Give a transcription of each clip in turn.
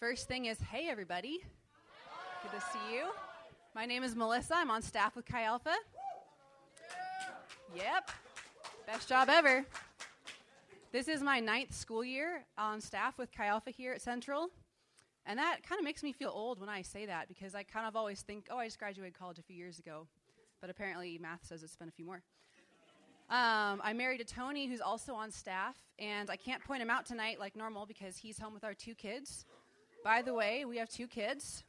First thing is, hey, everybody. Good to see you. My name is Melissa. I'm on staff with Chi Alpha. Yep. Best job ever. This is my ninth school year on staff with Chi Alpha here at Central. And that kind of makes me feel old when I say that because I kind of always think, oh, I just graduated college a few years ago. But apparently, math says it's been a few more. Um, I'm married to Tony, who's also on staff, and I can't point him out tonight like normal because he's home with our two kids. By the way, we have two kids.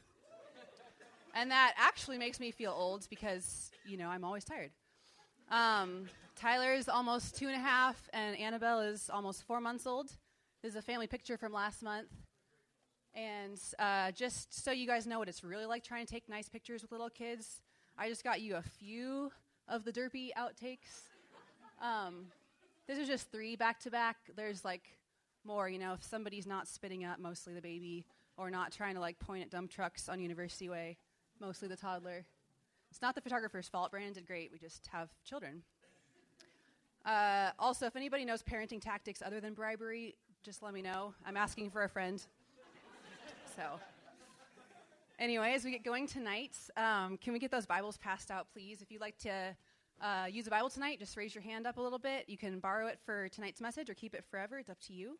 And that actually makes me feel old because, you know, I'm always tired. Um, is almost two and a half, and Annabelle is almost four months old. This is a family picture from last month. And uh, just so you guys know what it's really like trying to take nice pictures with little kids, I just got you a few of the derpy outtakes. Um, this is just three back to back. There's like more, you know, if somebody's not spitting up, mostly the baby, or not trying to like point at dump trucks on University Way, mostly the toddler. It's not the photographer's fault. Brandon did great. We just have children. Uh, also, if anybody knows parenting tactics other than bribery, just let me know. I'm asking for a friend. so, anyway, as we get going tonight, um, can we get those Bibles passed out, please? If you'd like to uh, use a Bible tonight, just raise your hand up a little bit. You can borrow it for tonight's message or keep it forever. It's up to you.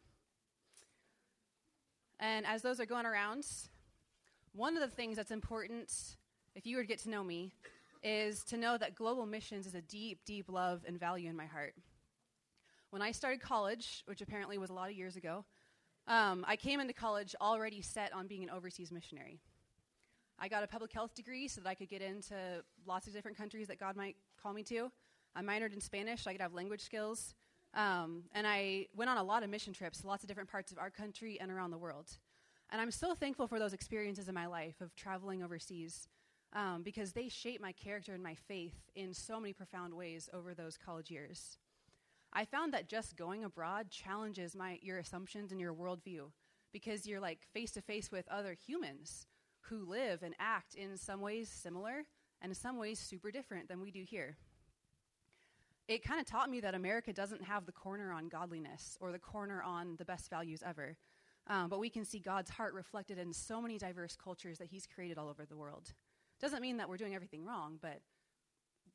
And as those are going around, one of the things that's important, if you were to get to know me, is to know that global missions is a deep, deep love and value in my heart. When I started college, which apparently was a lot of years ago, um, I came into college already set on being an overseas missionary. I got a public health degree so that I could get into lots of different countries that God might call me to. I minored in Spanish so I could have language skills. Um, and I went on a lot of mission trips to lots of different parts of our country and around the world. And I'm so thankful for those experiences in my life of traveling overseas um, because they shape my character and my faith in so many profound ways over those college years. I found that just going abroad challenges my, your assumptions and your worldview because you're like face to face with other humans who live and act in some ways similar and in some ways super different than we do here. It kind of taught me that America doesn't have the corner on godliness or the corner on the best values ever. Um, but we can see God's heart reflected in so many diverse cultures that He's created all over the world. Doesn't mean that we're doing everything wrong, but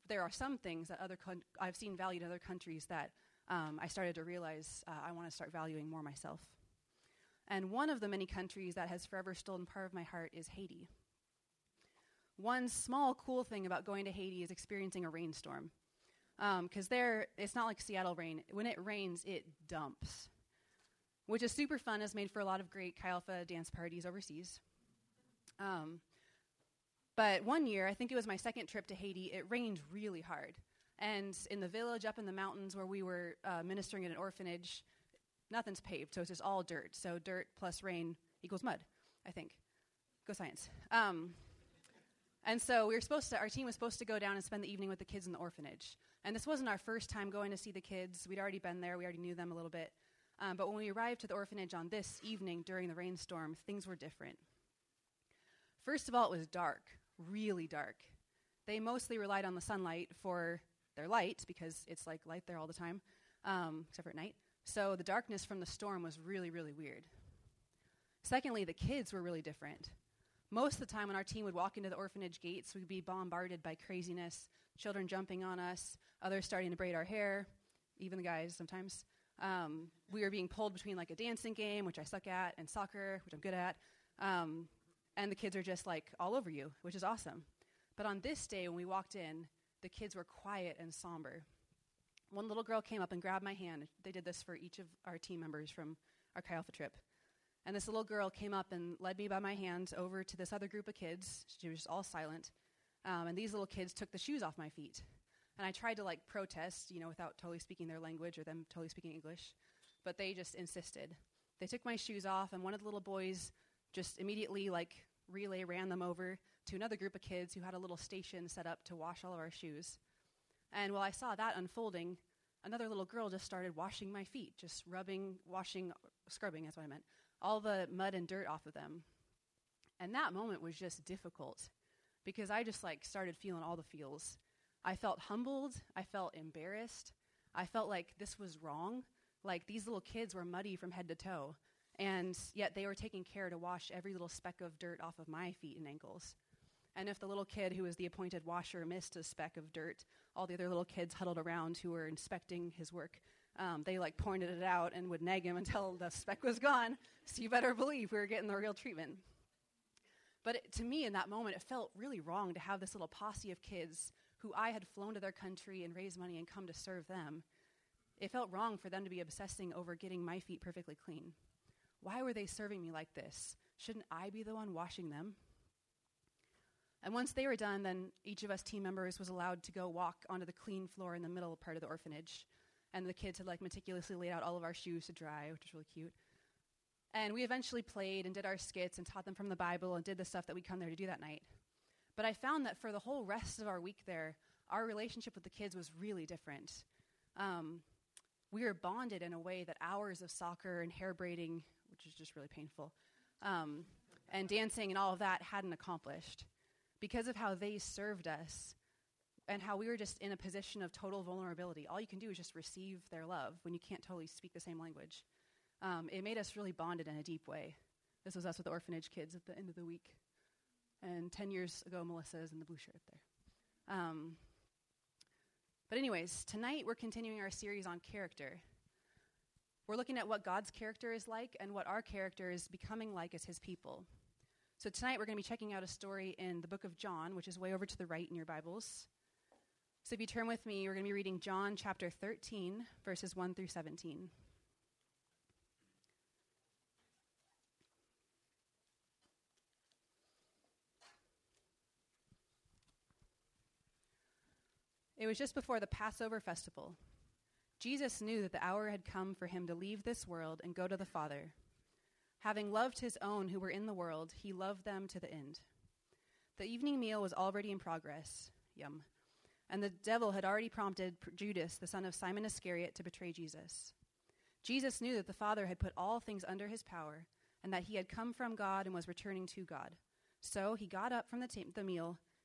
there are some things that other con- I've seen valued in other countries that um, I started to realize uh, I want to start valuing more myself. And one of the many countries that has forever stolen part of my heart is Haiti. One small cool thing about going to Haiti is experiencing a rainstorm. Because um, there, it's not like Seattle rain. When it rains, it dumps, which is super fun. Has made for a lot of great Chi Alpha dance parties overseas. Um, but one year, I think it was my second trip to Haiti, it rained really hard. And in the village up in the mountains where we were uh, ministering at an orphanage, nothing's paved, so it's just all dirt. So dirt plus rain equals mud, I think. Go science. Um, and so we were supposed to, our team was supposed to go down and spend the evening with the kids in the orphanage. And this wasn't our first time going to see the kids. We'd already been there, we already knew them a little bit. Um, but when we arrived to the orphanage on this evening during the rainstorm, things were different. First of all, it was dark really dark. They mostly relied on the sunlight for their light because it's like light there all the time, um, except for at night. So the darkness from the storm was really, really weird. Secondly, the kids were really different. Most of the time, when our team would walk into the orphanage gates, we'd be bombarded by craziness children jumping on us, others starting to braid our hair, even the guys sometimes. Um, we were being pulled between like a dancing game, which I suck at, and soccer, which I'm good at. Um, and the kids are just like all over you, which is awesome. But on this day, when we walked in, the kids were quiet and somber. One little girl came up and grabbed my hand. They did this for each of our team members from our Chi Alpha trip. And this little girl came up and led me by my hand over to this other group of kids. She was all silent. Um, and these little kids took the shoes off my feet. And I tried to like protest, you know, without totally speaking their language or them totally speaking English. But they just insisted. They took my shoes off, and one of the little boys just immediately like relay ran them over to another group of kids who had a little station set up to wash all of our shoes. And while I saw that unfolding, another little girl just started washing my feet, just rubbing, washing, scrubbing, that's what I meant, all the mud and dirt off of them. And that moment was just difficult because I just like started feeling all the feels. I felt humbled, I felt embarrassed, I felt like this was wrong. Like these little kids were muddy from head to toe And yet they were taking care to wash every little speck of dirt off of my feet and ankles. And if the little kid who was the appointed washer missed a speck of dirt, all the other little kids huddled around who were inspecting his work, um, they like pointed it out and would nag him until the speck was gone. So you better believe we were getting the real treatment. But it, to me, in that moment, it felt really wrong to have this little posse of kids who I had flown to their country and raised money and come to serve them. It felt wrong for them to be obsessing over getting my feet perfectly clean. Why were they serving me like this? Shouldn't I be the one washing them? And once they were done, then each of us team members was allowed to go walk onto the clean floor in the middle part of the orphanage. And the kids had like meticulously laid out all of our shoes to dry, which was really cute. And we eventually played and did our skits and taught them from the Bible and did the stuff that we come there to do that night. But I found that for the whole rest of our week there, our relationship with the kids was really different. Um, we were bonded in a way that hours of soccer and hair braiding, which is just really painful, um, and dancing and all of that hadn't accomplished. Because of how they served us and how we were just in a position of total vulnerability, all you can do is just receive their love when you can't totally speak the same language. Um, it made us really bonded in a deep way. This was us with the orphanage kids at the end of the week. And 10 years ago, Melissa is in the blue shirt there. Um, but, anyways, tonight we're continuing our series on character. We're looking at what God's character is like and what our character is becoming like as His people. So, tonight we're going to be checking out a story in the book of John, which is way over to the right in your Bibles. So, if you turn with me, we're going to be reading John chapter 13, verses 1 through 17. It was just before the Passover festival. Jesus knew that the hour had come for him to leave this world and go to the Father. Having loved his own who were in the world, he loved them to the end. The evening meal was already in progress. Yum. And the devil had already prompted Judas, the son of Simon Iscariot, to betray Jesus. Jesus knew that the Father had put all things under his power, and that he had come from God and was returning to God. So he got up from the, t- the meal,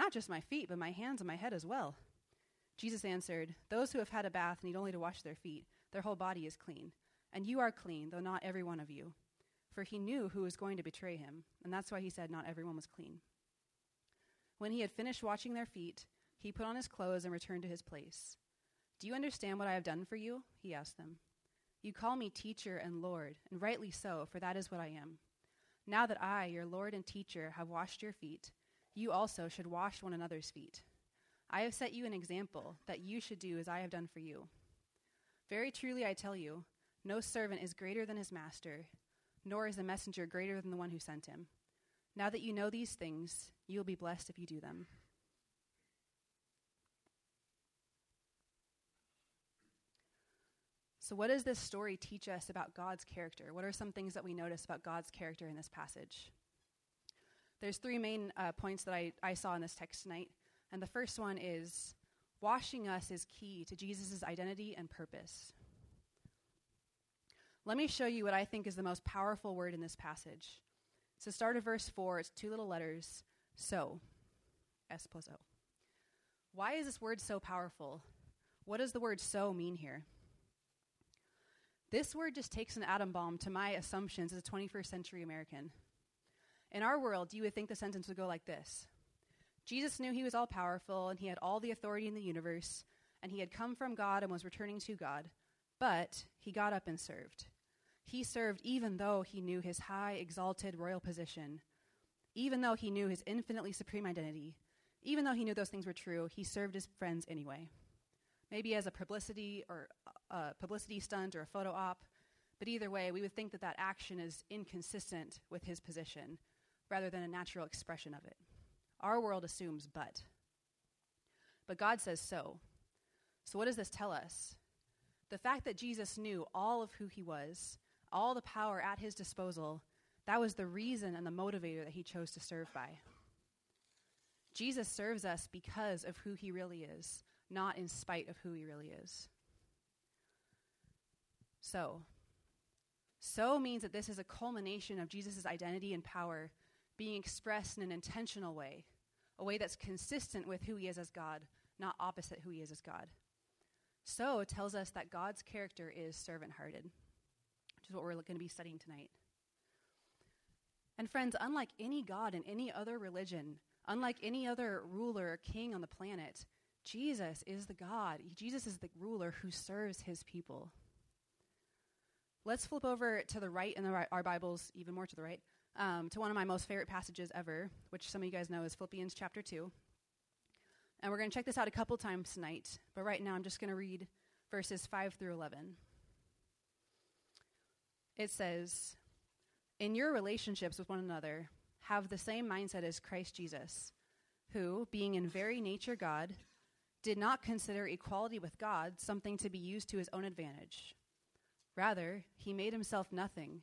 Not just my feet, but my hands and my head as well. Jesus answered, Those who have had a bath need only to wash their feet. Their whole body is clean. And you are clean, though not every one of you. For he knew who was going to betray him, and that's why he said not everyone was clean. When he had finished washing their feet, he put on his clothes and returned to his place. Do you understand what I have done for you? He asked them. You call me teacher and Lord, and rightly so, for that is what I am. Now that I, your Lord and teacher, have washed your feet, you also should wash one another's feet. I have set you an example that you should do as I have done for you. Very truly I tell you, no servant is greater than his master, nor is a messenger greater than the one who sent him. Now that you know these things, you will be blessed if you do them. So, what does this story teach us about God's character? What are some things that we notice about God's character in this passage? There's three main uh, points that I, I saw in this text tonight. And the first one is washing us is key to Jesus' identity and purpose. Let me show you what I think is the most powerful word in this passage. So, start of verse 4, it's two little letters, so, S plus O. Why is this word so powerful? What does the word so mean here? This word just takes an atom bomb to my assumptions as a 21st century American. In our world, you would think the sentence would go like this Jesus knew he was all powerful and he had all the authority in the universe, and he had come from God and was returning to God, but he got up and served. He served even though he knew his high, exalted royal position, even though he knew his infinitely supreme identity, even though he knew those things were true, he served his friends anyway. Maybe as a publicity or a publicity stunt or a photo op, but either way, we would think that that action is inconsistent with his position rather than a natural expression of it. Our world assumes but. But God says so. So, what does this tell us? The fact that Jesus knew all of who he was, all the power at his disposal, That was the reason and the motivator that he chose to serve by. Jesus serves us because of who he really is, not in spite of who he really is. So, so means that this is a culmination of Jesus' identity and power being expressed in an intentional way, a way that's consistent with who he is as God, not opposite who he is as God. So tells us that God's character is servant hearted, which is what we're going to be studying tonight. And friends, unlike any God in any other religion, unlike any other ruler or king on the planet, Jesus is the God. Jesus is the ruler who serves his people. Let's flip over to the right in the, our Bibles, even more to the right, um, to one of my most favorite passages ever, which some of you guys know is Philippians chapter 2. And we're going to check this out a couple times tonight, but right now I'm just going to read verses 5 through 11. It says, In your relationships with one another, have the same mindset as Christ Jesus, who, being in very nature God, did not consider equality with God something to be used to his own advantage. Rather, he made himself nothing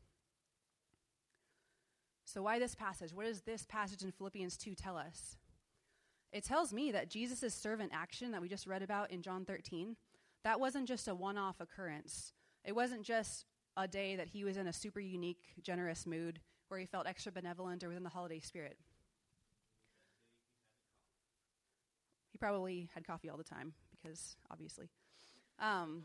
So, why this passage? What does this passage in Philippians 2 tell us? It tells me that Jesus' servant action that we just read about in John 13, that wasn't just a one off occurrence. It wasn't just a day that he was in a super unique, generous mood where he felt extra benevolent or within the holiday spirit. He probably had coffee all the time, because obviously. Um,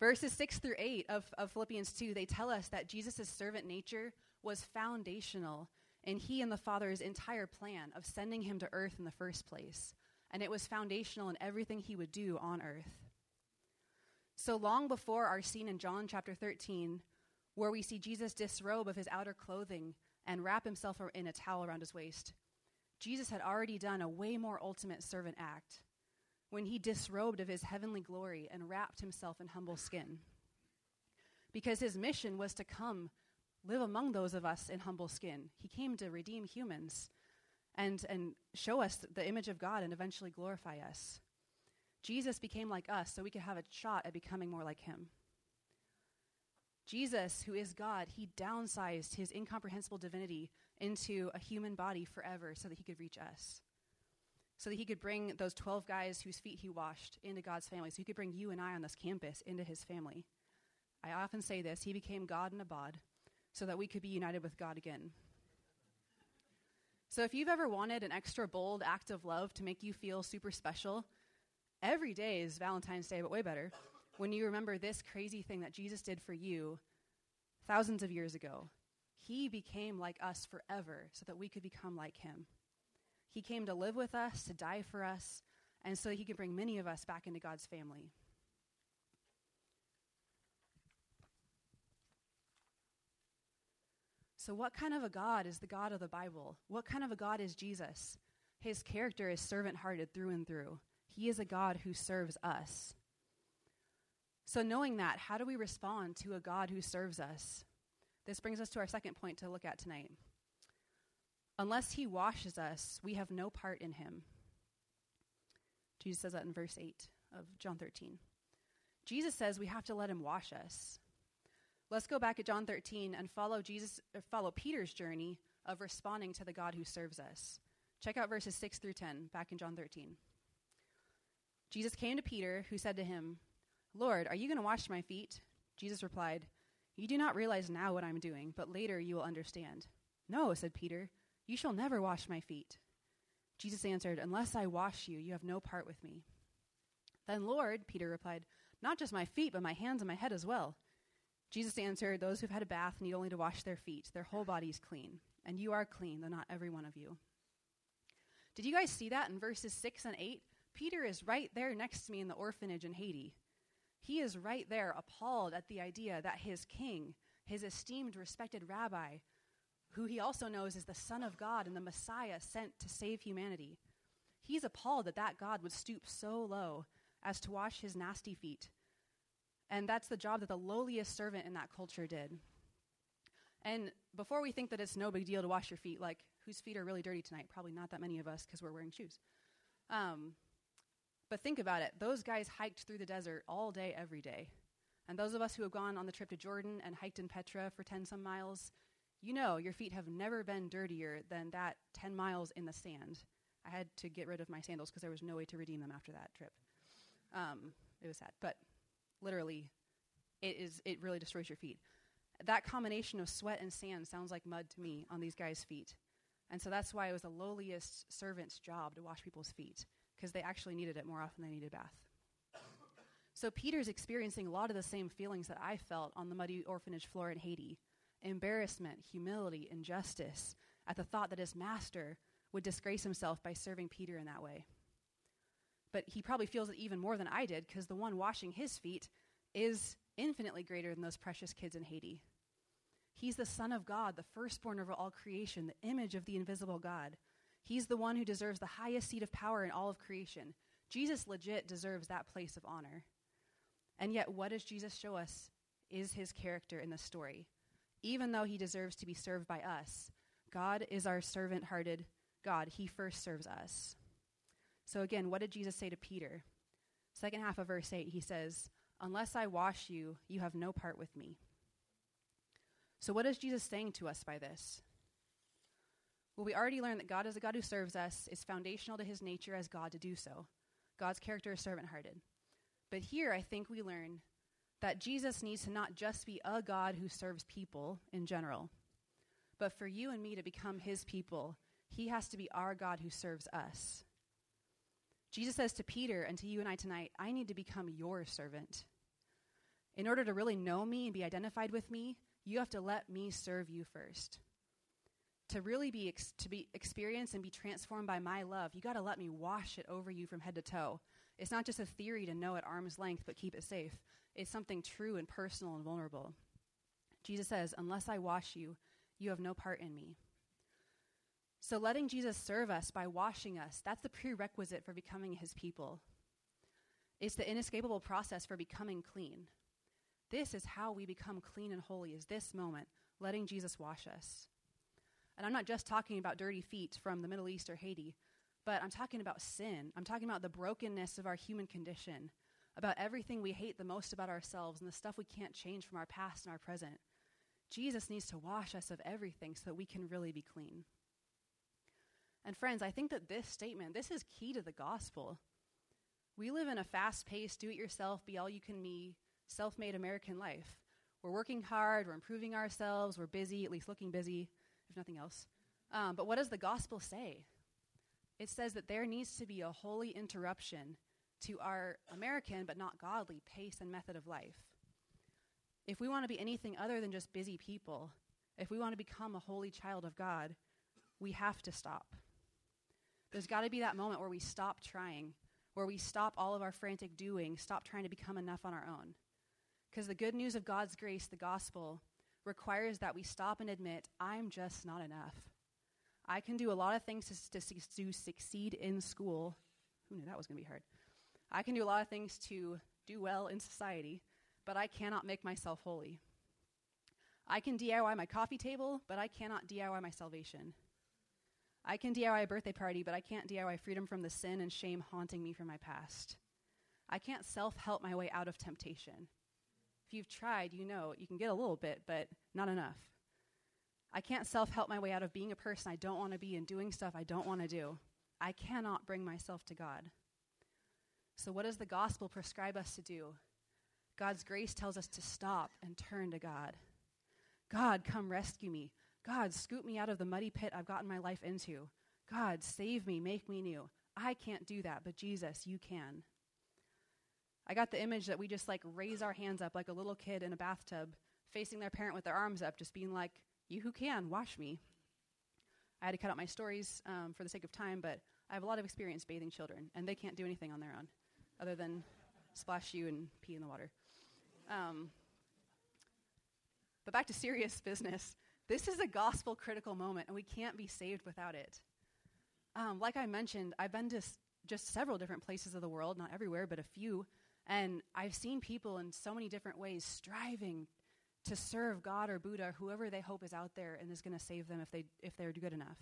verses 6 through 8 of, of Philippians 2, they tell us that Jesus' servant nature was foundational in he and the Father's entire plan of sending him to earth in the first place. And it was foundational in everything he would do on earth. So long before our scene in John chapter 13, where we see Jesus disrobe of his outer clothing and wrap himself in a towel around his waist, Jesus had already done a way more ultimate servant act when he disrobed of his heavenly glory and wrapped himself in humble skin. Because his mission was to come live among those of us in humble skin. He came to redeem humans and, and show us the image of God and eventually glorify us. Jesus became like us so we could have a shot at becoming more like him. Jesus, who is God, he downsized his incomprehensible divinity into a human body forever so that he could reach us. So that he could bring those 12 guys whose feet he washed into God's family. So he could bring you and I on this campus into his family. I often say this he became God in a bod so that we could be united with God again. So, if you've ever wanted an extra bold act of love to make you feel super special, every day is Valentine's Day, but way better. When you remember this crazy thing that Jesus did for you thousands of years ago, he became like us forever so that we could become like him. He came to live with us, to die for us, and so he could bring many of us back into God's family. So, what kind of a God is the God of the Bible? What kind of a God is Jesus? His character is servant hearted through and through. He is a God who serves us. So, knowing that, how do we respond to a God who serves us? This brings us to our second point to look at tonight. Unless he washes us, we have no part in him. Jesus says that in verse 8 of John 13. Jesus says we have to let him wash us. Let's go back at John 13 and follow Jesus uh, follow Peter's journey of responding to the God who serves us. Check out verses 6 through 10 back in John 13. Jesus came to Peter, who said to him, "Lord, are you going to wash my feet?" Jesus replied, "You do not realize now what I'm doing, but later you will understand." "No," said Peter, "you shall never wash my feet." Jesus answered, "Unless I wash you, you have no part with me." Then, Lord, Peter replied, "Not just my feet, but my hands and my head as well." Jesus answered, Those who've had a bath need only to wash their feet. Their whole body is clean. And you are clean, though not every one of you. Did you guys see that in verses 6 and 8? Peter is right there next to me in the orphanage in Haiti. He is right there, appalled at the idea that his king, his esteemed, respected rabbi, who he also knows is the Son of God and the Messiah sent to save humanity. He's appalled that that God would stoop so low as to wash his nasty feet. And that's the job that the lowliest servant in that culture did. And before we think that it's no big deal to wash your feet, like whose feet are really dirty tonight? Probably not that many of us because we're wearing shoes. Um, but think about it. Those guys hiked through the desert all day, every day. And those of us who have gone on the trip to Jordan and hiked in Petra for 10 some miles, you know your feet have never been dirtier than that 10 miles in the sand. I had to get rid of my sandals because there was no way to redeem them after that trip. Um, it was sad, but literally, it is. It really destroys your feet. That combination of sweat and sand sounds like mud to me on these guys' feet, and so that's why it was the lowliest servant's job to wash people's feet because they actually needed it more often than they needed a bath. So Peter's experiencing a lot of the same feelings that I felt on the muddy orphanage floor in Haiti embarrassment, humility, injustice at the thought that his master would disgrace himself by serving Peter in that way. But he probably feels it even more than I did because the one washing his feet is infinitely greater than those precious kids in Haiti. He's the Son of God, the firstborn over all creation, the image of the invisible God. He's the one who deserves the highest seat of power in all of creation. Jesus legit deserves that place of honor. And yet, what does Jesus show us is his character in the story? Even though he deserves to be served by us, God is our servant hearted God. He first serves us. So, again, what did Jesus say to Peter? Second half of verse 8, he says, Unless I wash you, you have no part with me. So, what is Jesus saying to us by this? Well, we already learned that God is a God who serves us. It's foundational to his nature as God to do so. God's character is servant hearted. But here, I think we learn that Jesus needs to not just be a God who serves people in general, but for you and me to become his people, he has to be our God who serves us. Jesus says to Peter and to you and I tonight, I need to become your servant. In order to really know me and be identified with me, you have to let me serve you first. To really be ex- to be experienced and be transformed by my love, you got to let me wash it over you from head to toe. It's not just a theory to know at arm's length but keep it safe. It's something true and personal and vulnerable. Jesus says, "Unless I wash you, you have no part in me." So letting Jesus serve us by washing us, that's the prerequisite for becoming his people. It's the inescapable process for becoming clean. This is how we become clean and holy, is this moment, letting Jesus wash us. And I'm not just talking about dirty feet from the Middle East or Haiti, but I'm talking about sin. I'm talking about the brokenness of our human condition, about everything we hate the most about ourselves and the stuff we can't change from our past and our present. Jesus needs to wash us of everything so that we can really be clean. And friends, I think that this statement, this is key to the gospel. We live in a fast paced, do it yourself, be all you can be, self made American life. We're working hard, we're improving ourselves, we're busy, at least looking busy, if nothing else. Um, but what does the gospel say? It says that there needs to be a holy interruption to our American but not godly pace and method of life. If we want to be anything other than just busy people, if we want to become a holy child of God, we have to stop. There's got to be that moment where we stop trying, where we stop all of our frantic doing, stop trying to become enough on our own. Because the good news of God's grace, the gospel, requires that we stop and admit, I'm just not enough. I can do a lot of things to, to, to succeed in school. Who knew that was going to be hard? I can do a lot of things to do well in society, but I cannot make myself holy. I can DIY my coffee table, but I cannot DIY my salvation. I can DIY a birthday party, but I can't DIY freedom from the sin and shame haunting me from my past. I can't self help my way out of temptation. If you've tried, you know you can get a little bit, but not enough. I can't self help my way out of being a person I don't want to be and doing stuff I don't want to do. I cannot bring myself to God. So, what does the gospel prescribe us to do? God's grace tells us to stop and turn to God. God, come rescue me. God, scoop me out of the muddy pit I've gotten my life into. God, save me, make me new. I can't do that, but Jesus, you can. I got the image that we just like raise our hands up like a little kid in a bathtub, facing their parent with their arms up, just being like, You who can, wash me. I had to cut out my stories um, for the sake of time, but I have a lot of experience bathing children, and they can't do anything on their own other than splash you and pee in the water. Um, but back to serious business. This is a gospel critical moment, and we can't be saved without it. Um, like I mentioned, I've been to s- just several different places of the world, not everywhere, but a few, and I've seen people in so many different ways striving to serve God or Buddha, or whoever they hope is out there and is going to save them if, they, if they're good enough.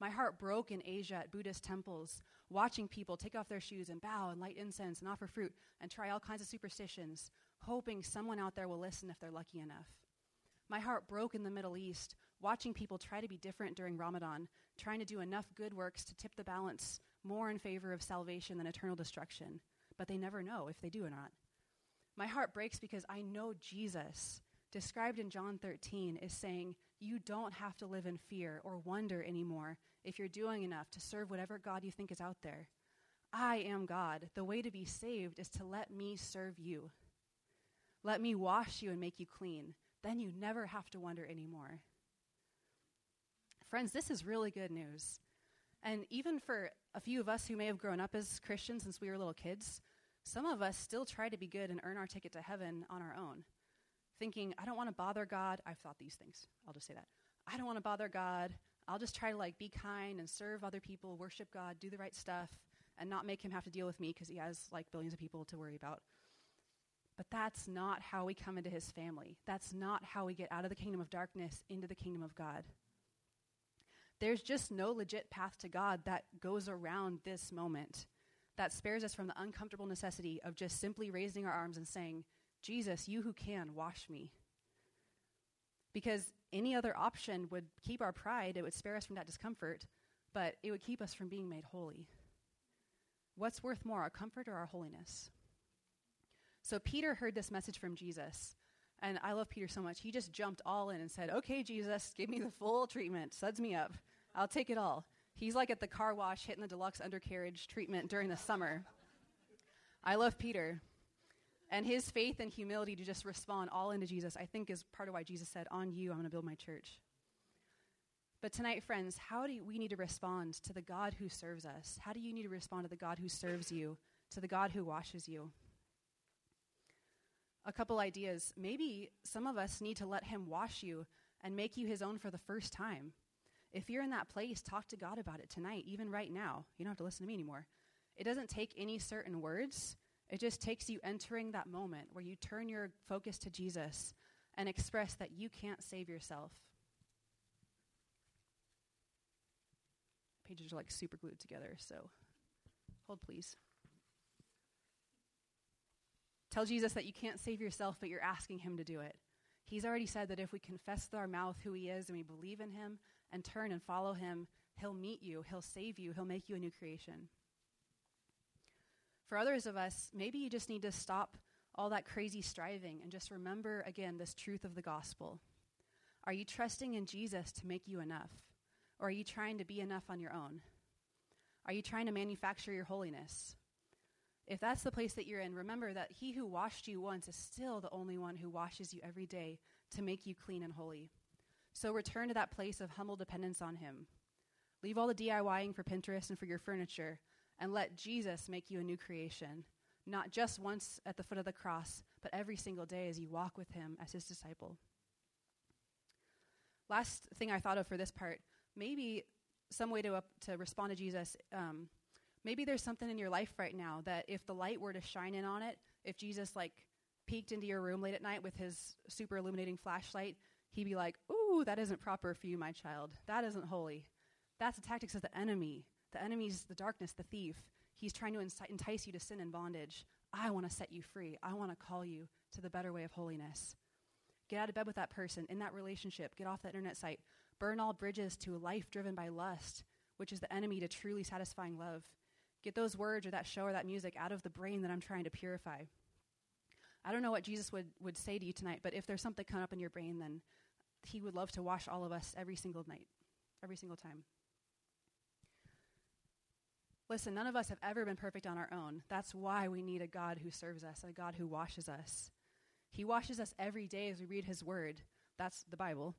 My heart broke in Asia at Buddhist temples, watching people take off their shoes and bow and light incense and offer fruit and try all kinds of superstitions, hoping someone out there will listen if they're lucky enough. My heart broke in the Middle East, watching people try to be different during Ramadan, trying to do enough good works to tip the balance more in favor of salvation than eternal destruction, but they never know if they do or not. My heart breaks because I know Jesus, described in John 13, is saying, You don't have to live in fear or wonder anymore if you're doing enough to serve whatever God you think is out there. I am God. The way to be saved is to let me serve you. Let me wash you and make you clean. Then you never have to wonder anymore. Friends, this is really good news. And even for a few of us who may have grown up as Christians since we were little kids, some of us still try to be good and earn our ticket to heaven on our own. Thinking, I don't want to bother God. I've thought these things. I'll just say that. I don't want to bother God. I'll just try to like be kind and serve other people, worship God, do the right stuff, and not make him have to deal with me because he has like billions of people to worry about. But that's not how we come into his family. That's not how we get out of the kingdom of darkness into the kingdom of God. There's just no legit path to God that goes around this moment, that spares us from the uncomfortable necessity of just simply raising our arms and saying, Jesus, you who can, wash me. Because any other option would keep our pride, it would spare us from that discomfort, but it would keep us from being made holy. What's worth more, our comfort or our holiness? So Peter heard this message from Jesus. And I love Peter so much. He just jumped all in and said, Okay, Jesus, give me the full treatment. Suds me up. I'll take it all. He's like at the car wash hitting the deluxe undercarriage treatment during the summer. I love Peter. And his faith and humility to just respond all into Jesus, I think, is part of why Jesus said, On you, I'm going to build my church. But tonight, friends, how do we need to respond to the God who serves us? How do you need to respond to the God who serves you, to the God who washes you? A couple ideas. Maybe some of us need to let Him wash you and make you His own for the first time. If you're in that place, talk to God about it tonight, even right now. You don't have to listen to me anymore. It doesn't take any certain words, it just takes you entering that moment where you turn your focus to Jesus and express that you can't save yourself. Pages are like super glued together, so hold please. Tell Jesus that you can't save yourself, but you're asking him to do it. He's already said that if we confess with our mouth who he is and we believe in him and turn and follow him, he'll meet you, he'll save you, he'll make you a new creation. For others of us, maybe you just need to stop all that crazy striving and just remember again this truth of the gospel. Are you trusting in Jesus to make you enough? Or are you trying to be enough on your own? Are you trying to manufacture your holiness? If that's the place that you're in, remember that he who washed you once is still the only one who washes you every day to make you clean and holy. So return to that place of humble dependence on him. Leave all the DIYing for Pinterest and for your furniture and let Jesus make you a new creation, not just once at the foot of the cross, but every single day as you walk with him as his disciple. Last thing I thought of for this part maybe some way to, uh, to respond to Jesus. Um, maybe there's something in your life right now that if the light were to shine in on it, if Jesus like peeked into your room late at night with his super illuminating flashlight, he'd be like, "Ooh, that isn't proper for you, my child. That isn't holy. That's the tactics of the enemy. The enemy's the darkness, the thief. He's trying to entice you to sin and bondage. I want to set you free. I want to call you to the better way of holiness. Get out of bed with that person in that relationship. Get off that internet site. Burn all bridges to a life driven by lust, which is the enemy to truly satisfying love. Get those words or that show or that music out of the brain that I'm trying to purify. I don't know what Jesus would, would say to you tonight, but if there's something coming up in your brain, then he would love to wash all of us every single night, every single time. Listen, none of us have ever been perfect on our own. That's why we need a God who serves us, a God who washes us. He washes us every day as we read his word. That's the Bible.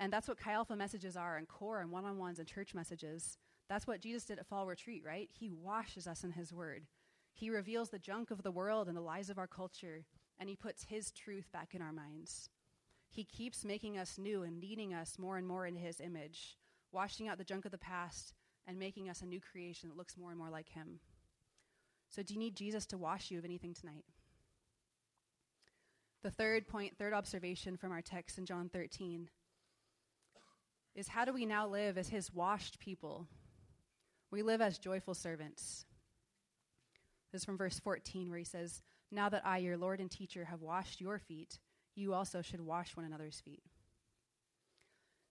And that's what Chi Alpha messages are, and core and one on ones and church messages. That's what Jesus did at Fall Retreat, right? He washes us in his word. He reveals the junk of the world and the lies of our culture, and he puts his truth back in our minds. He keeps making us new and leading us more and more into His image, washing out the junk of the past and making us a new creation that looks more and more like Him. So, do you need Jesus to wash you of anything tonight? The third point, third observation from our text in John 13 is how do we now live as His washed people? We live as joyful servants. This is from verse 14, where he says, Now that I, your Lord and teacher, have washed your feet, you also should wash one another's feet.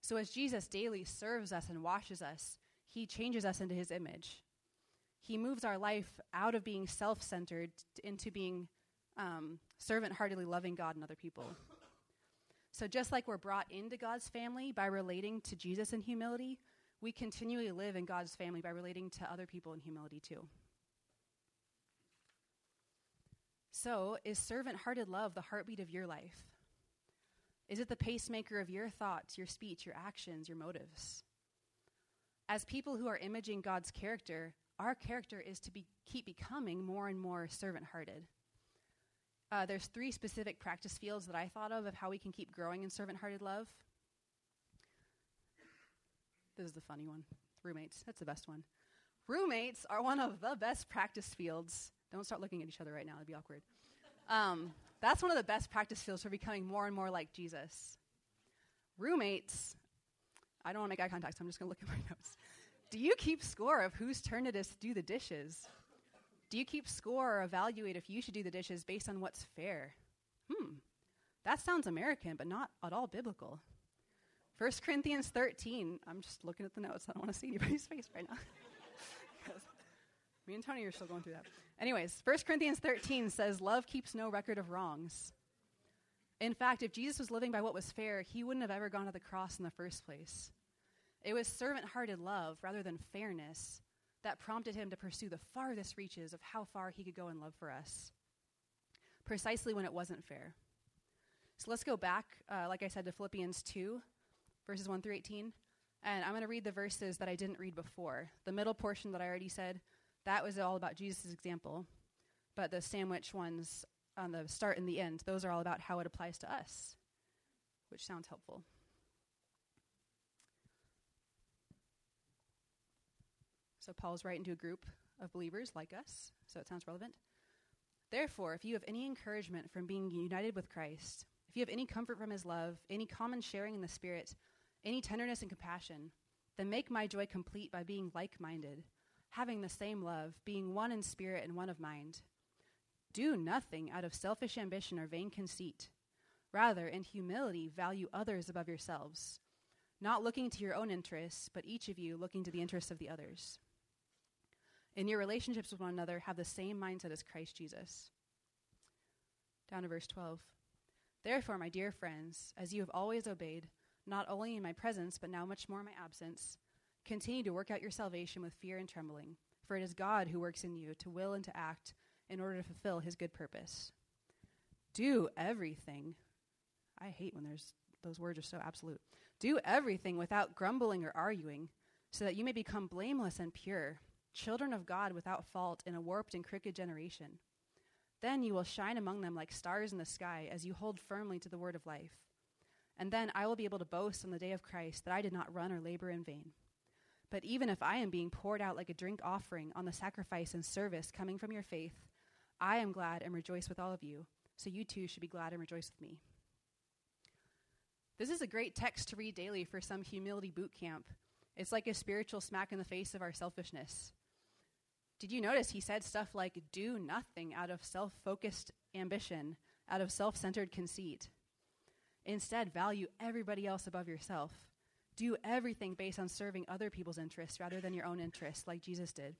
So, as Jesus daily serves us and washes us, he changes us into his image. He moves our life out of being self centered into being um, servant heartedly loving God and other people. So, just like we're brought into God's family by relating to Jesus in humility, we continually live in God's family by relating to other people in humility too. So, is servant hearted love the heartbeat of your life? Is it the pacemaker of your thoughts, your speech, your actions, your motives? As people who are imaging God's character, our character is to be, keep becoming more and more servant hearted. Uh, there's three specific practice fields that I thought of of how we can keep growing in servant hearted love. This is the funny one roommates. That's the best one. Roommates are one of the best practice fields don't start looking at each other right now, it'd be awkward. Um, that's one of the best practice fields for becoming more and more like Jesus. Roommates, I don't want to make eye contact, so I'm just going to look at my notes. Do you keep score of whose turn it is to do the dishes? Do you keep score or evaluate if you should do the dishes based on what's fair? Hmm, that sounds American, but not at all biblical. 1 Corinthians 13, I'm just looking at the notes. I don't want to see anybody's face right now. Me and Tony are still going through that. Anyways, 1 Corinthians 13 says, Love keeps no record of wrongs. In fact, if Jesus was living by what was fair, he wouldn't have ever gone to the cross in the first place. It was servant hearted love rather than fairness that prompted him to pursue the farthest reaches of how far he could go in love for us, precisely when it wasn't fair. So let's go back, uh, like I said, to Philippians 2, verses 1 through 18. And I'm going to read the verses that I didn't read before. The middle portion that I already said that was all about Jesus' example. But the sandwich ones on the start and the end, those are all about how it applies to us, which sounds helpful. So Paul's writing to a group of believers like us, so it sounds relevant. Therefore, if you have any encouragement from being united with Christ, if you have any comfort from his love, any common sharing in the Spirit, any tenderness and compassion, then make my joy complete by being like minded having the same love, being one in spirit and one of mind. Do nothing out of selfish ambition or vain conceit. Rather, in humility, value others above yourselves, not looking to your own interests, but each of you looking to the interests of the others. In your relationships with one another, have the same mindset as Christ Jesus. Down to verse 12. Therefore, my dear friends, as you have always obeyed, not only in my presence, but now much more in my absence, Continue to work out your salvation with fear and trembling, for it is God who works in you to will and to act in order to fulfill his good purpose. Do everything. I hate when there's those words are so absolute. Do everything without grumbling or arguing, so that you may become blameless and pure, children of God without fault in a warped and crooked generation. Then you will shine among them like stars in the sky as you hold firmly to the word of life. And then I will be able to boast on the day of Christ that I did not run or labor in vain. But even if I am being poured out like a drink offering on the sacrifice and service coming from your faith, I am glad and rejoice with all of you. So you too should be glad and rejoice with me. This is a great text to read daily for some humility boot camp. It's like a spiritual smack in the face of our selfishness. Did you notice he said stuff like, do nothing out of self focused ambition, out of self centered conceit? Instead, value everybody else above yourself. Do everything based on serving other people's interests rather than your own interests, like Jesus did.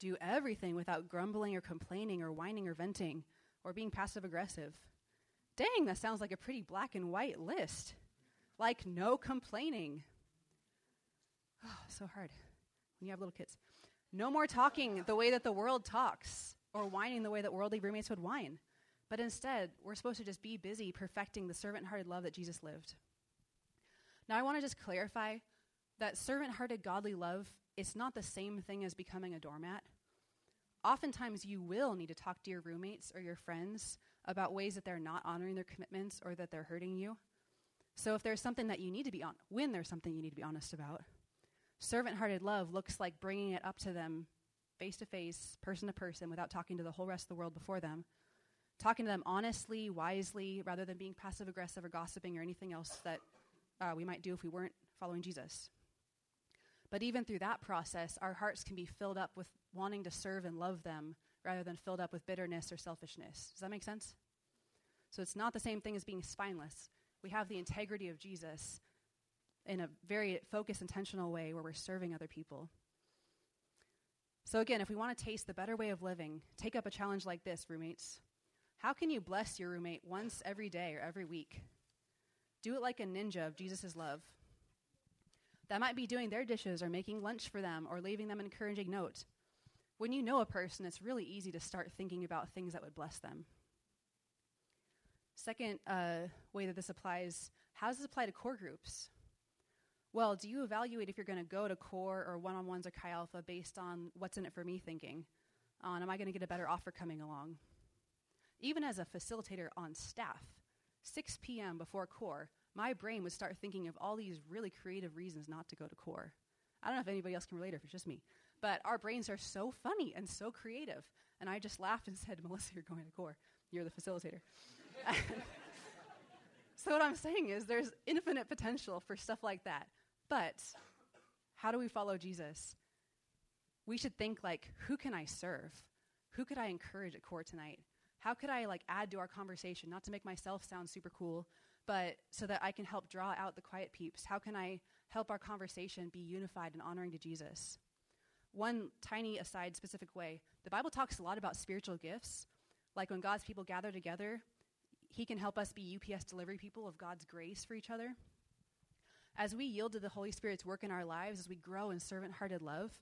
Do everything without grumbling or complaining or whining or venting or being passive aggressive. Dang, that sounds like a pretty black and white list. Like no complaining. Oh, so hard when you have little kids. No more talking the way that the world talks or whining the way that worldly roommates would whine. But instead, we're supposed to just be busy perfecting the servant hearted love that Jesus lived. Now, I want to just clarify that servant hearted godly love is not the same thing as becoming a doormat. Oftentimes, you will need to talk to your roommates or your friends about ways that they're not honoring their commitments or that they're hurting you. So if there's something that you need to be on, when there's something you need to be honest about, servant hearted love looks like bringing it up to them face to face, person to person, without talking to the whole rest of the world before them. Talking to them honestly, wisely, rather than being passive aggressive or gossiping or anything else that uh, we might do if we weren't following Jesus. But even through that process, our hearts can be filled up with wanting to serve and love them rather than filled up with bitterness or selfishness. Does that make sense? So it's not the same thing as being spineless. We have the integrity of Jesus in a very focused, intentional way where we're serving other people. So, again, if we want to taste the better way of living, take up a challenge like this, roommates. How can you bless your roommate once every day or every week? Do it like a ninja of Jesus' love. That might be doing their dishes or making lunch for them or leaving them an encouraging note. When you know a person, it's really easy to start thinking about things that would bless them. Second uh, way that this applies how does this apply to core groups? Well, do you evaluate if you're going to go to core or one on ones or Chi Alpha based on what's in it for me thinking? On am I going to get a better offer coming along? Even as a facilitator on staff, 6 p.m. before core, my brain would start thinking of all these really creative reasons not to go to core. I don't know if anybody else can relate or if it's just me. But our brains are so funny and so creative. And I just laughed and said, Melissa, you're going to core. You're the facilitator. so, what I'm saying is, there's infinite potential for stuff like that. But how do we follow Jesus? We should think like, who can I serve? Who could I encourage at core tonight? How could I like add to our conversation, not to make myself sound super cool, but so that I can help draw out the quiet peeps? How can I help our conversation be unified and honoring to Jesus? One tiny aside, specific way the Bible talks a lot about spiritual gifts. Like when God's people gather together, He can help us be UPS delivery people of God's grace for each other. As we yield to the Holy Spirit's work in our lives, as we grow in servant hearted love,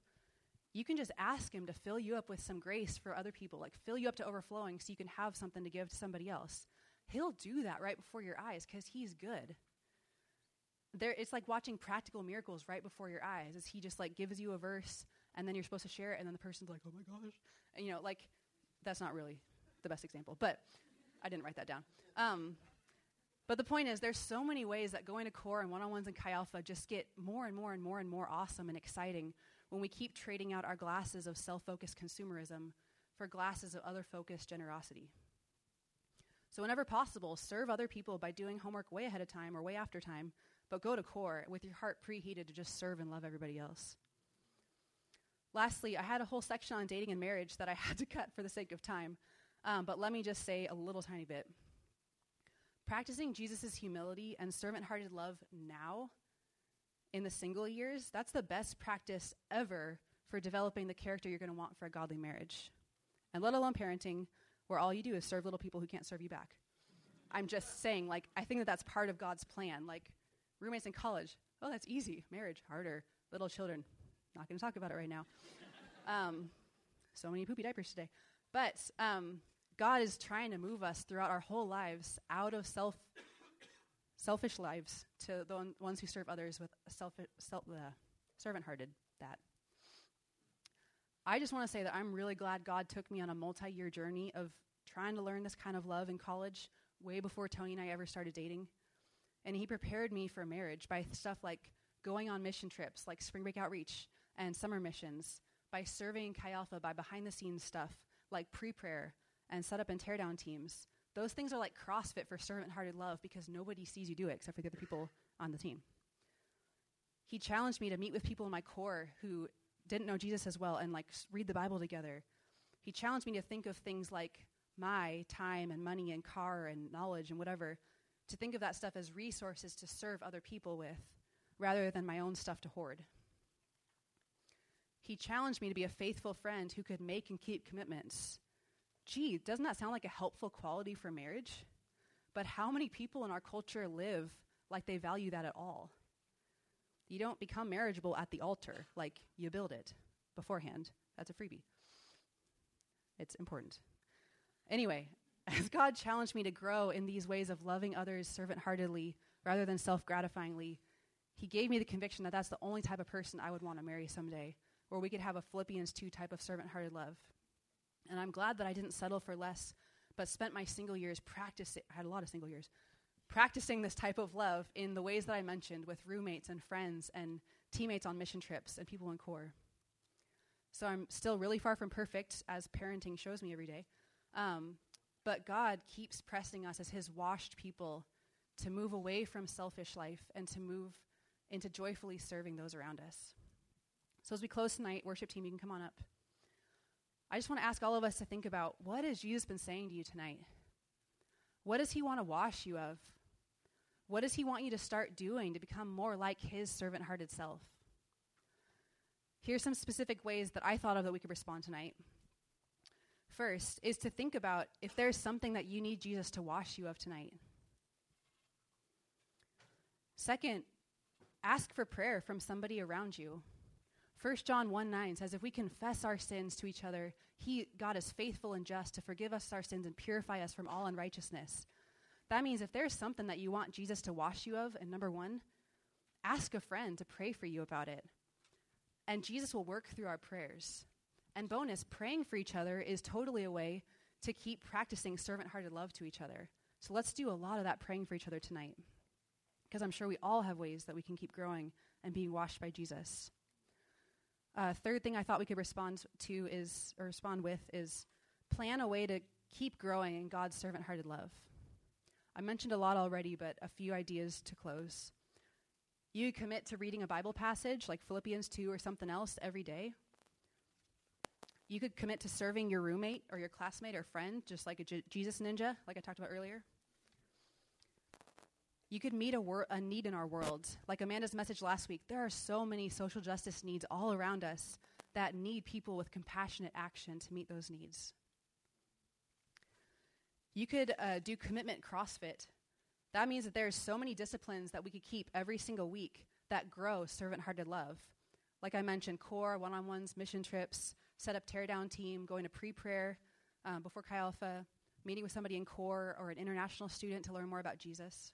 you can just ask Him to fill you up with some grace for other people, like fill you up to overflowing so you can have something to give to somebody else. He'll do that right before your eyes because He's good. There it's like watching practical miracles right before your eyes as he just like gives you a verse and then you're supposed to share it and then the person's like oh my gosh. And you know like that's not really the best example but i didn't write that down. Um, but the point is there's so many ways that going to core and one-on-ones and chi alpha just get more and more and more and more awesome and exciting when we keep trading out our glasses of self-focused consumerism for glasses of other focused generosity so whenever possible serve other people by doing homework way ahead of time or way after time but go to core with your heart preheated to just serve and love everybody else. Lastly, I had a whole section on dating and marriage that I had to cut for the sake of time, um, but let me just say a little tiny bit. Practicing Jesus' humility and servant hearted love now in the single years, that's the best practice ever for developing the character you're going to want for a godly marriage. And let alone parenting, where all you do is serve little people who can't serve you back. I'm just saying, like, I think that that's part of God's plan. Like, roommates in college. Oh, that's easy. Marriage, harder. Little children. Not going to talk about it right now. Um, so many poopy diapers today. But um, God is trying to move us throughout our whole lives out of self, selfish lives to the one, ones who serve others with self, self uh, servant-hearted. That. I just want to say that I'm really glad God took me on a multi-year journey of trying to learn this kind of love in college, way before Tony and I ever started dating. And he prepared me for marriage by stuff like going on mission trips, like spring break outreach and summer missions, by serving Chi Alpha, by behind the scenes stuff like pre prayer and set up and tear down teams. Those things are like CrossFit for servant hearted love because nobody sees you do it except for the other people on the team. He challenged me to meet with people in my core who didn't know Jesus as well and like read the Bible together. He challenged me to think of things like my time and money and car and knowledge and whatever to think of that stuff as resources to serve other people with rather than my own stuff to hoard. He challenged me to be a faithful friend who could make and keep commitments. Gee, doesn't that sound like a helpful quality for marriage? But how many people in our culture live like they value that at all? You don't become marriageable at the altar, like you build it beforehand. That's a freebie. It's important. Anyway, as God challenged me to grow in these ways of loving others servant heartedly rather than self gratifyingly, He gave me the conviction that that's the only type of person I would want to marry someday, where we could have a Philippians 2 type of servant hearted love. And I'm glad that I didn't settle for less but spent my single years practicing. I had a lot of single years practicing this type of love in the ways that I mentioned with roommates and friends and teammates on mission trips and people in core. So I'm still really far from perfect, as parenting shows me every day. Um, but God keeps pressing us as His washed people to move away from selfish life and to move into joyfully serving those around us. So as we close tonight, worship team, you can come on up. I just want to ask all of us to think about what has Jesus been saying to you tonight? What does he want to wash you of? What does he want you to start doing to become more like his servant hearted self? Here's some specific ways that I thought of that we could respond tonight. First is to think about if there's something that you need Jesus to wash you of tonight. Second, ask for prayer from somebody around you. 1 John 1 9 says, If we confess our sins to each other, he, God is faithful and just to forgive us our sins and purify us from all unrighteousness. That means if there's something that you want Jesus to wash you of, and number one, ask a friend to pray for you about it. And Jesus will work through our prayers. And bonus, praying for each other is totally a way to keep practicing servant hearted love to each other. So let's do a lot of that praying for each other tonight. Because I'm sure we all have ways that we can keep growing and being washed by Jesus. Uh, third thing I thought we could respond to is, or respond with, is plan a way to keep growing in God's servant hearted love. I mentioned a lot already, but a few ideas to close. You commit to reading a Bible passage like Philippians 2 or something else every day. You could commit to serving your roommate or your classmate or friend, just like a J- Jesus ninja, like I talked about earlier. You could meet a, wor- a need in our world. Like Amanda's message last week, there are so many social justice needs all around us that need people with compassionate action to meet those needs. You could uh, do commitment CrossFit. That means that there's so many disciplines that we could keep every single week that grow servant-hearted love. Like I mentioned, core, one-on-ones, mission trips, set up teardown team, going to pre-prayer um, before Chi Alpha, meeting with somebody in core or an international student to learn more about Jesus.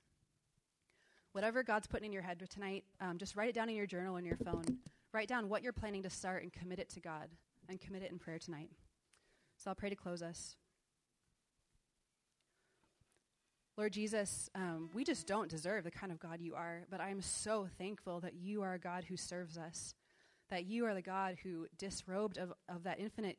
Whatever God's putting in your head tonight, um, just write it down in your journal or in your phone. Write down what you're planning to start and commit it to God and commit it in prayer tonight. So I'll pray to close us. Lord Jesus, um, we just don't deserve the kind of God you are, but I am so thankful that you are a God who serves us, that you are the God who disrobed of, of that infinite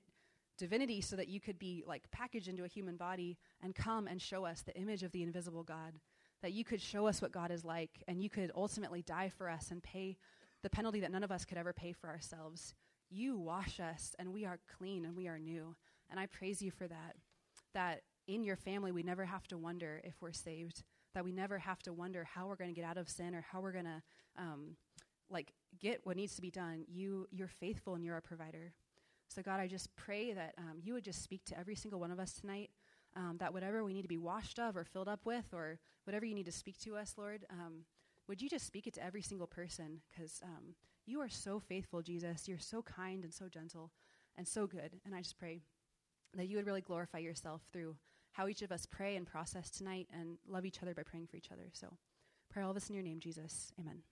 divinity so that you could be like packaged into a human body and come and show us the image of the invisible God that you could show us what God is like and you could ultimately die for us and pay the penalty that none of us could ever pay for ourselves. You wash us and we are clean and we are new. And I praise you for that. That in your family, we never have to wonder if we're saved, that we never have to wonder how we're going to get out of sin or how we're going to um, like get what needs to be done. You, you're faithful and you're our provider. So, God, I just pray that um, you would just speak to every single one of us tonight um, that whatever we need to be washed of or filled up with, or whatever you need to speak to us, Lord, um, would you just speak it to every single person? Because um, you are so faithful, Jesus. You're so kind and so gentle and so good. And I just pray that you would really glorify yourself through how each of us pray and process tonight and love each other by praying for each other. So pray all this in your name, Jesus. Amen.